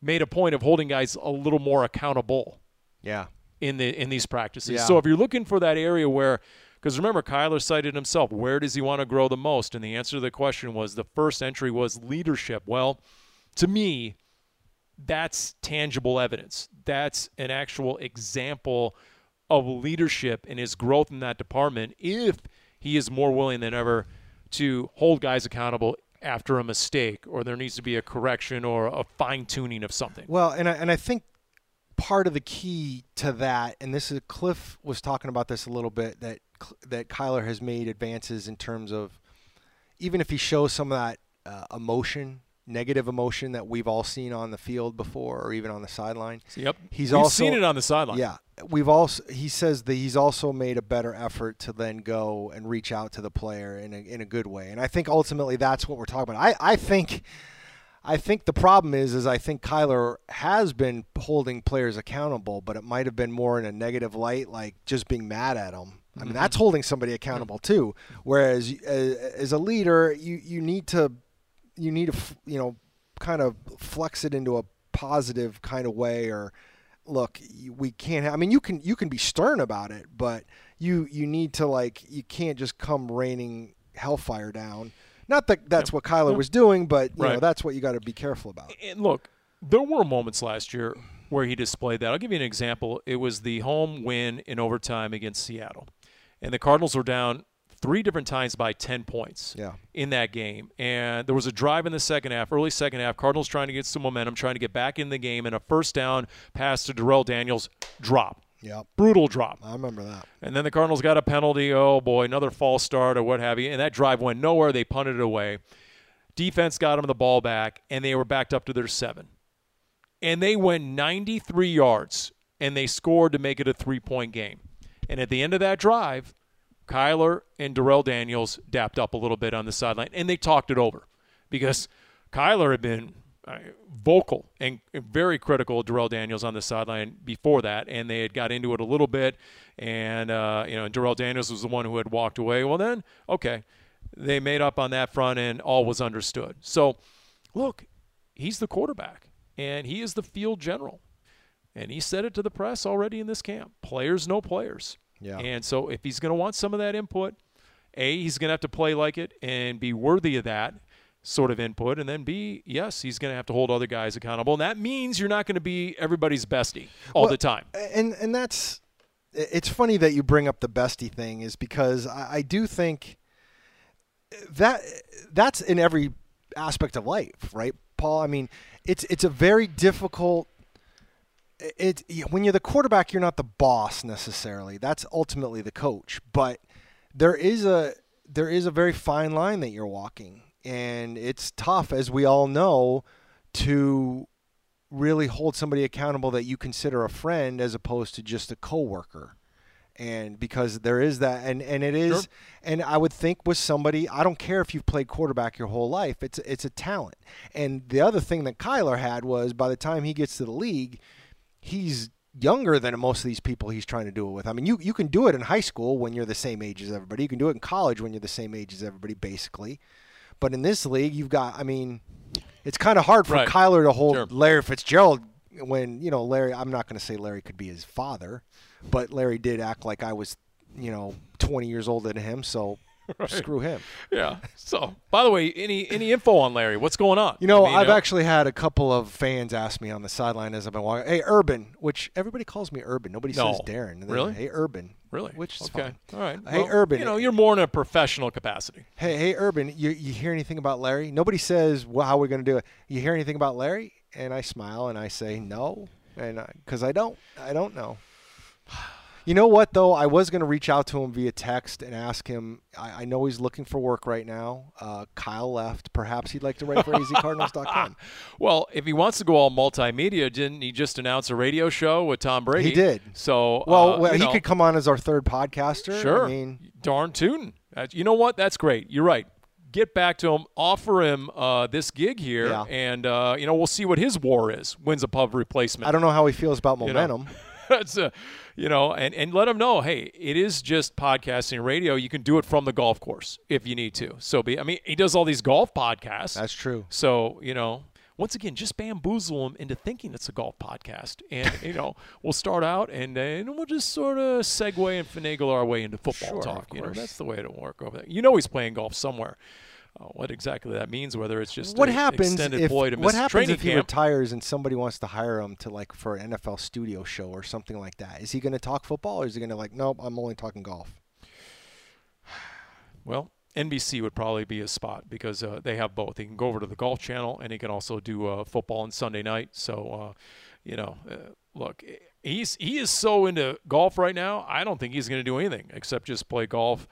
made a point of holding guys a little more accountable? Yeah. in the in these practices. Yeah. So if you're looking for that area where because remember Kyler cited himself, where does he want to grow the most? And the answer to the question was the first entry was leadership. Well, to me, that's tangible evidence. That's an actual example of leadership and his growth in that department if he is more willing than ever to hold guys accountable after a mistake or there needs to be a correction or a fine tuning of something. Well, and I, and I think part of the key to that, and this is Cliff was talking about this a little bit that that Kyler has made advances in terms of even if he shows some of that uh, emotion, negative emotion that we've all seen on the field before or even on the sideline. Yep. He's We've also seen it on the sideline. Yeah, we've also he says that he's also made a better effort to then go and reach out to the player in a in a good way, and I think ultimately that's what we're talking about. I I think. I think the problem is, is I think Kyler has been holding players accountable, but it might have been more in a negative light, like just being mad at them. I mean, mm-hmm. that's holding somebody accountable too. Mm-hmm. Whereas as, as a leader, you you need to you need to you know kind of flex it into a positive kind of way or look we can't ha- i mean you can you can be stern about it but you you need to like you can't just come raining hellfire down not that that's what kyler was doing but you know that's what you got to be careful about And look, there were moments last year where he displayed that. I'll give you an example. It was the home win in overtime against Seattle. And the Cardinals were down three different times by 10 points Yeah. in that game. And there was a drive in the second half, early second half. Cardinals trying to get some momentum, trying to get back in the game, and a first down pass to Darrell Daniels drop. yep Brutal drop. i remember that And then the Cardinals got a penalty. Oh boy, another false start or what have you. And that drive went nowhere. They punted it away. Defense got them the ball back, and they were backed up to their seven. And they went 93 yards, and they scored to make it a three point game. And at the end of that drive, Kyler and Darrell Daniels dapped up a little bit on the sideline, and they talked it over because Kyler had been uh, vocal and very critical of Darrell Daniels on the sideline before that, and they had got into it a little bit. And uh, you know, Darrell Daniels was the one who had walked away. Well, then, okay, they made up on that front, and all was understood. So, look, he's the quarterback, and he is the field general, and he said it to the press already in this camp. Players no players. Yeah. And so, if he's going to want some of that input, a, he's going to have to play like it and be worthy of that sort of input. And then B, yes, he's going to have to hold other guys accountable. And that means you're not going to be everybody's bestie all Well, the time. and and that's it's funny that you bring up the bestie thing is because I, I do think that that's in every aspect of life, right, Paul? I mean, it's it's a very difficult. It when you're the quarterback, you're not the boss necessarily. That's ultimately the coach, but there is a there is a very fine line that you're walking, and it's tough, as we all know, to really hold somebody accountable that you consider a friend as opposed to just a coworker. And because there is that, and, and it is, Sure. and I would think with somebody, I don't care if you've played quarterback your whole life, it's it's a talent. And the other thing that Kyler had was by the time he gets to the league, he's younger than most of these people he's trying to do it with. I mean, you you can do it in high school when you're the same age as everybody. You can do it in college when you're the same age as everybody, basically. But in this league, you've got, I mean, it's kind of hard for Right. Kyler to hold Sure. Larry Fitzgerald when you know Larry. I'm not going to say Larry could be his father, but Larry did act like I was, you know, 20 years older than him. So Screw him. Yeah. So, by the way, any any info on Larry? What's going on? You know, I mean, uh, actually had a couple of fans ask me on the sideline as I've been walking. Hey, Urban, which everybody calls me Urban. Nobody No. says Darren. They- Really? Hey, Urban. really Which is okay. fine. All right. Hey, Well, Urban. You know, you're more in a professional capacity. Hey, hey, Urban. You you hear anything about Larry? Nobody says well, how we're going to do it. You hear anything about Larry? And I smile and I say no, and because I don't, I don't know. You know what though? I was going to reach out to him via text and ask him. I, I know he's looking for work right now. Uh, Kyle left. Perhaps he'd like to write for azcardinals.com. [LAUGHS] Well, if he wants to go all multimedia, didn't he just announce a radio show with Tom Brady? He did. So, Well, uh, well he know, could come on as our third podcaster. Sure. I mean, darn tootin'. Uh, You know what? That's great. You're right. Get back to him. Offer him uh, this gig here, Yeah. and uh, you know we'll see what his war is. Wins a pub replacement. I don't know how he feels about know. momentum. [LAUGHS] That's a, you know, and, and let them know, hey, it is just podcasting radio. You can do it from the golf course if you need to. So be, I mean, he does all these golf podcasts. That's true. So, you know, once again, just bamboozle them into thinking it's a golf podcast. And, you know, [LAUGHS] we'll start out and, and we'll just sort of segue and finagle our way into football Sure, talk. You know, that's the way it'll work over there. You know, he's playing golf somewhere. Uh, what exactly that means, whether it's just What happens if what happens if he camp. retires and somebody wants to hire him to like for an NFL studio show or something like that? Is he going to talk football or is he going to like, nope, I'm only talking golf? Well, NBC would probably be his spot because uh, they have both. He can go over to the Golf Channel and he can also do uh, football on Sunday night. So, uh, you know, uh, look, he's he is so into golf right now. I don't think he's going to do anything except just play golf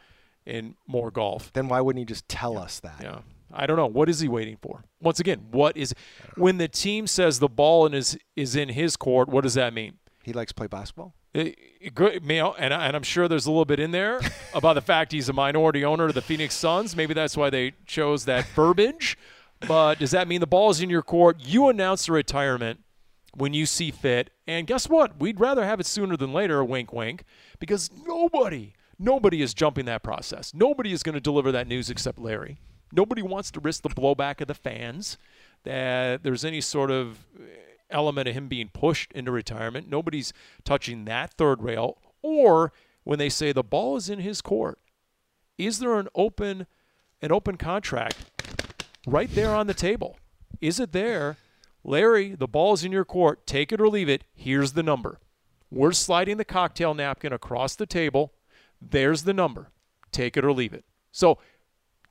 and more golf. Then why wouldn't he just tell us that? Yeah. I don't know. What is he waiting for? Once again, what is when the team says the ball in is is in his court? What does that mean? He likes to play basketball. It, it, good, you know, and, and I'm sure there's a little bit in there [LAUGHS] about the fact he's a minority owner of the Phoenix Suns. Maybe that's why they chose that [LAUGHS] verbiage. But does that mean the ball is in your court? You announce the retirement when you see fit. And guess what? We'd rather have it sooner than later, wink, wink, because nobody, nobody is jumping that process. Nobody is going to deliver that news except Larry. Nobody wants to risk the blowback of the fans that there's any sort of eh, element of him being pushed into retirement. Nobody's touching that third rail. Or when they say the ball is in his court, is there an open an open contract right there on the table? Is it there? Larry, the ball's in your court. Take it or leave it. Here's the number. We're sliding the cocktail napkin across the table. There's the number. Take it or leave it. So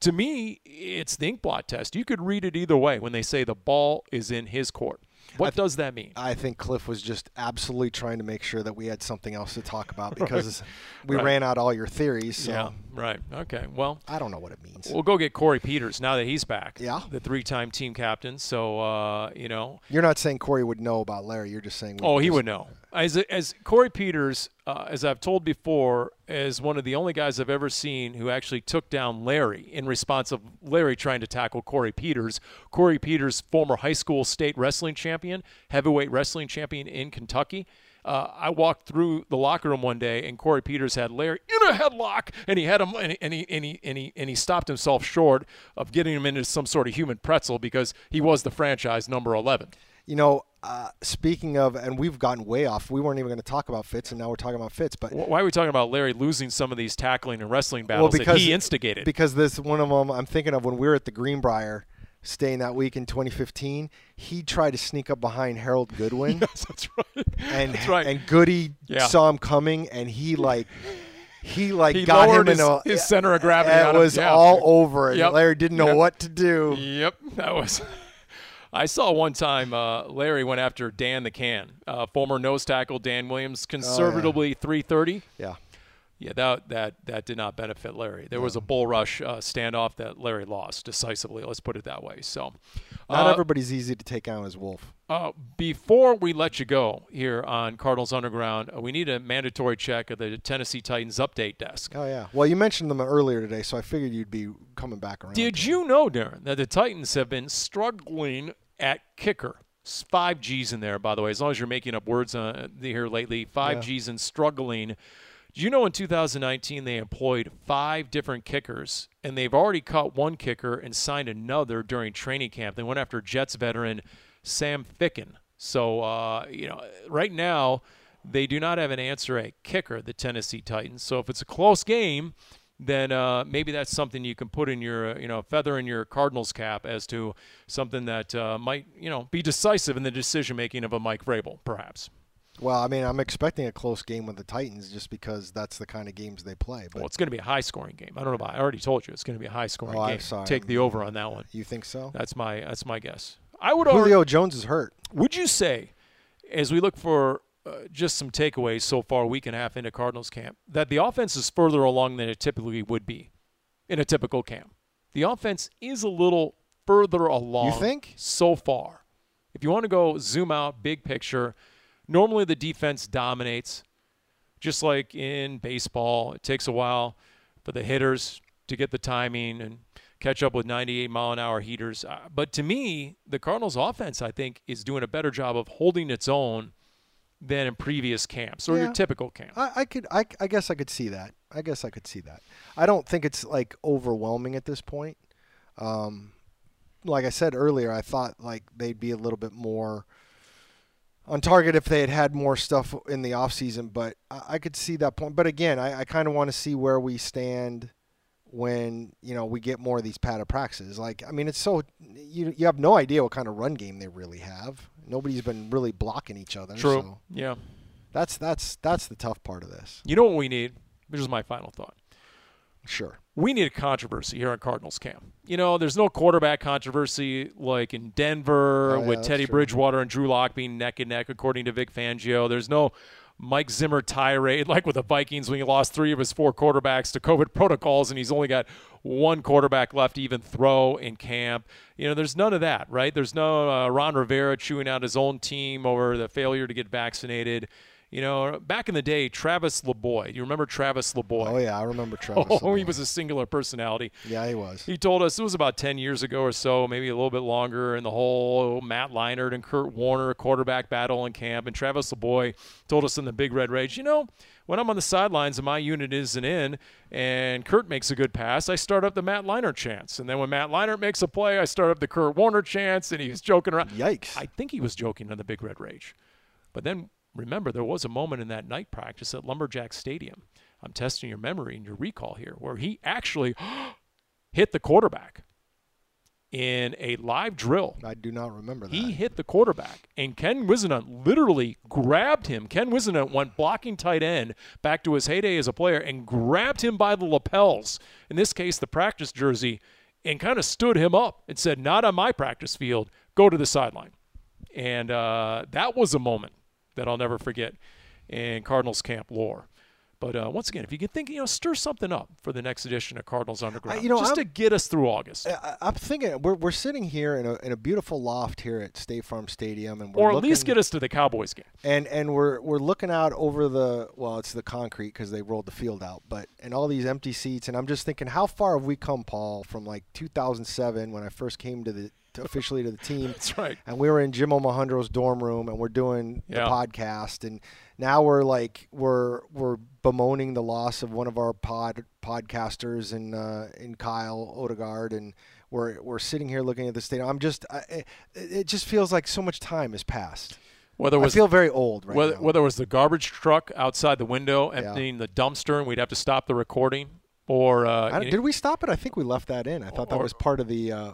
to me, it's the ink blot test. You could read it either way when they say the ball is in his court. What does that mean? I think Cliff was just absolutely trying to make sure that we had something else to talk about [LAUGHS] because we Right. ran out all your theories. So yeah, right. Okay. Well, I don't know what it means. we'll go get Corey Peters now that he's back. Yeah. The three-time team captain. So, uh, you know, You're not saying Corey would know about Larry. You're just saying. Oh, he would know. As as Corey Peters, uh, as I've told before, is one of the only guys I've ever seen who actually took down Larry in response of Larry trying to tackle Corey Peters. Corey Peters, former high school state wrestling champion, heavyweight wrestling champion in Kentucky. Uh, I walked through the locker room one day, and Corey Peters had Larry in a headlock, and he had him, and he, and he, and he, and he, and he stopped himself short of getting him into some sort of human pretzel because he was the franchise number 11. You know, uh, speaking of, and we've gotten way off. We weren't even going to talk about Fitz, and now we're talking about Fitz. But Why are we talking about Larry losing some of these tackling and wrestling battles that he instigated? Because this one of them, I'm thinking of when we were at the Greenbrier, staying that week in 2015. He tried to sneak up behind Harold Goodwin, [LAUGHS] yes, that's right. and that's right. and Goody Yeah. saw him coming, and he like. He like He got him lowered in his- a his center of gravity It him. was Yeah. all over it. Yep. Larry didn't know Yep. what to do. Yep, that was. I saw one time uh, Larry went after Dan the Can, uh, former nose tackle Dan Williams, conservatively 330. Yeah. Yeah, that that that did not benefit Larry. There was a bull rush uh, standoff that Larry lost decisively. Let's put it that way. So, Not uh, everybody's easy to take down as Wolf. Uh, before we let you go here on Cardinals Underground, uh, we need a mandatory check of the Tennessee Titans update desk. Oh yeah. Well, you mentioned them earlier today, so I figured you'd be coming back around. Did you know, Darren, that the Titans have been struggling at kicker? Five G's in there, by the way. As long as you're making up words uh, here lately, five Yeah. G's and struggling. Do you know in 2019 they employed five different kickers, and they've already cut one kicker and signed another during training camp. They went after Jets veteran Sam Ficken. So uh, you know, right now they do not have an answer at kicker, the Tennessee Titans. So if it's a close game, then uh, maybe that's something you can put in your, uh, you know, feather in your Cardinals cap as to something that uh, might, you know, be decisive in the decision making of a Mike Vrabel, perhaps. Well, I mean, I'm expecting a close game with the Titans just because that's the kind of games they play. But well, it's going to be a high scoring game. I don't know. About, I already told you it's going to be a high scoring Oh, I'm game. sorry. Take the over on that one. you think so? That's my that's my guess. I would already, Julio Jones is hurt. Would you say, as we look for uh, just some takeaways so far, week and a half into Cardinals camp, that the offense is further along than it typically would be in a typical camp? The offense is a little further along. You think? So far. If you want to go zoom out, big picture, normally the defense dominates. Just like in baseball, it takes a while for the hitters to get the timing and catch up with 98 mile an hour heaters. Uh, but to me, the Cardinals' offense, I think, is doing a better job of holding its own than in previous camps or Yeah. your typical camp. I, I could, I, I guess I could see that. I guess I could see that. I don't think it's like overwhelming at this point. Um, like I said earlier, I thought like they'd be a little bit more on target if they had had more stuff in the off season. But I, I could see that point. But again, I, I kind of want to see where we stand when you know we get more of these practices. Like, I mean, it's so you you have no idea what kind of run game they really have. Nobody's been really blocking each other. True. So Yeah. that's that's that's the tough part of this. You know what we need? Which is my final thought. Sure. we need a controversy here at Cardinals camp. You know, there's no quarterback controversy like in Denver Oh, yeah, with Teddy true. Bridgewater and Drew Lock being neck and neck, according to Vic Fangio. There's no Mike Zimmer tirade [LAUGHS] like with the Vikings when he lost three of his four quarterbacks to COVID protocols and he's only got one quarterback left to even throw in camp. You know, there's none of that, right? There's no uh, Ron Rivera chewing out his own team over the failure to get vaccinated. You know, back in the day, Travis LaBoy. You remember Travis LaBoy? Oh yeah, I remember [LAUGHS] Travis. Oh, he was a singular personality. Yeah, he was. He told us it was about 10 years ago or so, maybe a little bit longer, and the whole Matt Leinart and Kurt Warner quarterback battle in camp. And Travis LaBoy told us in the Big Red Rage, you know, when I'm on the sidelines and my unit isn't in and Kurt makes a good pass, I start up the Matt Leinart chance. And then when Matt Leinart makes a play, I start up the Kurt Warner chance, and he's joking around. Yikes. I think he was joking on the Big Red Rage. But then remember, there was a moment in that night practice at Lumberjack Stadium. I'm testing your memory and your recall here, where he actually [GASPS] hit the quarterback in a live drill. I do not remember that. He hit the quarterback, and Ken Whisenhunt literally grabbed him. Ken Whisenhunt went blocking tight end back to his heyday as a player and grabbed him by the lapels, in this case, the practice jersey, and kind of stood him up and said, Not on my practice field, go to the sideline. And uh, that was a moment that I'll never forget in Cardinals camp lore. But uh, once again, if you can think, you know, stir something up for the next edition of Cardinals Underground, you know, just I'm- to get us through August. I, I'm thinking we're, we're sitting here in a, in a beautiful loft here at State Farm Stadium, and we're or at looking, least get us to the Cowboys game. and and we're we're looking out over the well, it's the concrete because they rolled the field out, but and all these empty seats, and I'm just thinking, how far have we come, Paul, from like 2007 when I first came to the [LAUGHS] officially to the team? That's right. and we were in Jim Omohundro's dorm room and we're doing Yeah. the podcast and now we're like we're we're bemoaning the loss of one of our pod podcasters in uh, in Kyle Odegard and we're we're sitting here looking at the stadium. I'm just I, it, it just feels like so much time has passed. Whether it I was feel very old right whether, now. whether it was the garbage truck outside the window emptying the dumpster and we'd have to stop the recording, or uh, I you don't- know, did we stop it? I think we left that in. I thought that was part of the uh,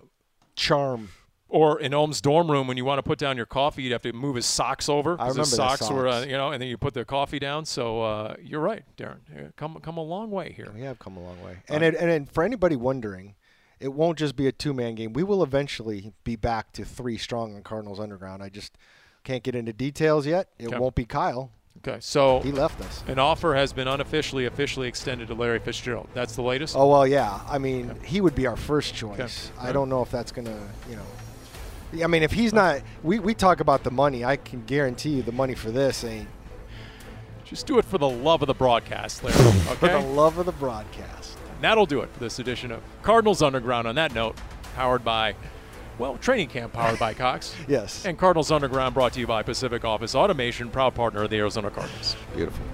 charm. or in Ohm's dorm room when you want to put down your coffee, you'd have to move his socks over. I 'cause his remember the socks, were, uh, you know, and then you put the coffee down. So uh, you're right, Darren. Come come a long way here. We have come a long way. And it, and it, for anybody wondering, it won't just be a two man game. We will eventually be back to three strong on Cardinals Underground. I just can't get into details yet. It Okay. won't be Kyle. Okay, so He left us. an offer has been unofficially officially extended to Larry Fitzgerald. That's the latest. Oh well, yeah. I mean, he would be our first choice. Okay. I don't know if that's gonna, you know. I mean, if he's not, we, we talk about the money. I can guarantee you the money for this ain't Just do it for the love of the broadcast, Larry. [LAUGHS] for the love of the broadcast. And that'll do it for this edition of Cardinals Underground. On that note, powered by, well, training camp powered by Cox. [LAUGHS] Yes. And Cardinals Underground brought to you by Pacific Office Automation, proud partner of the Arizona Cardinals. Beautiful.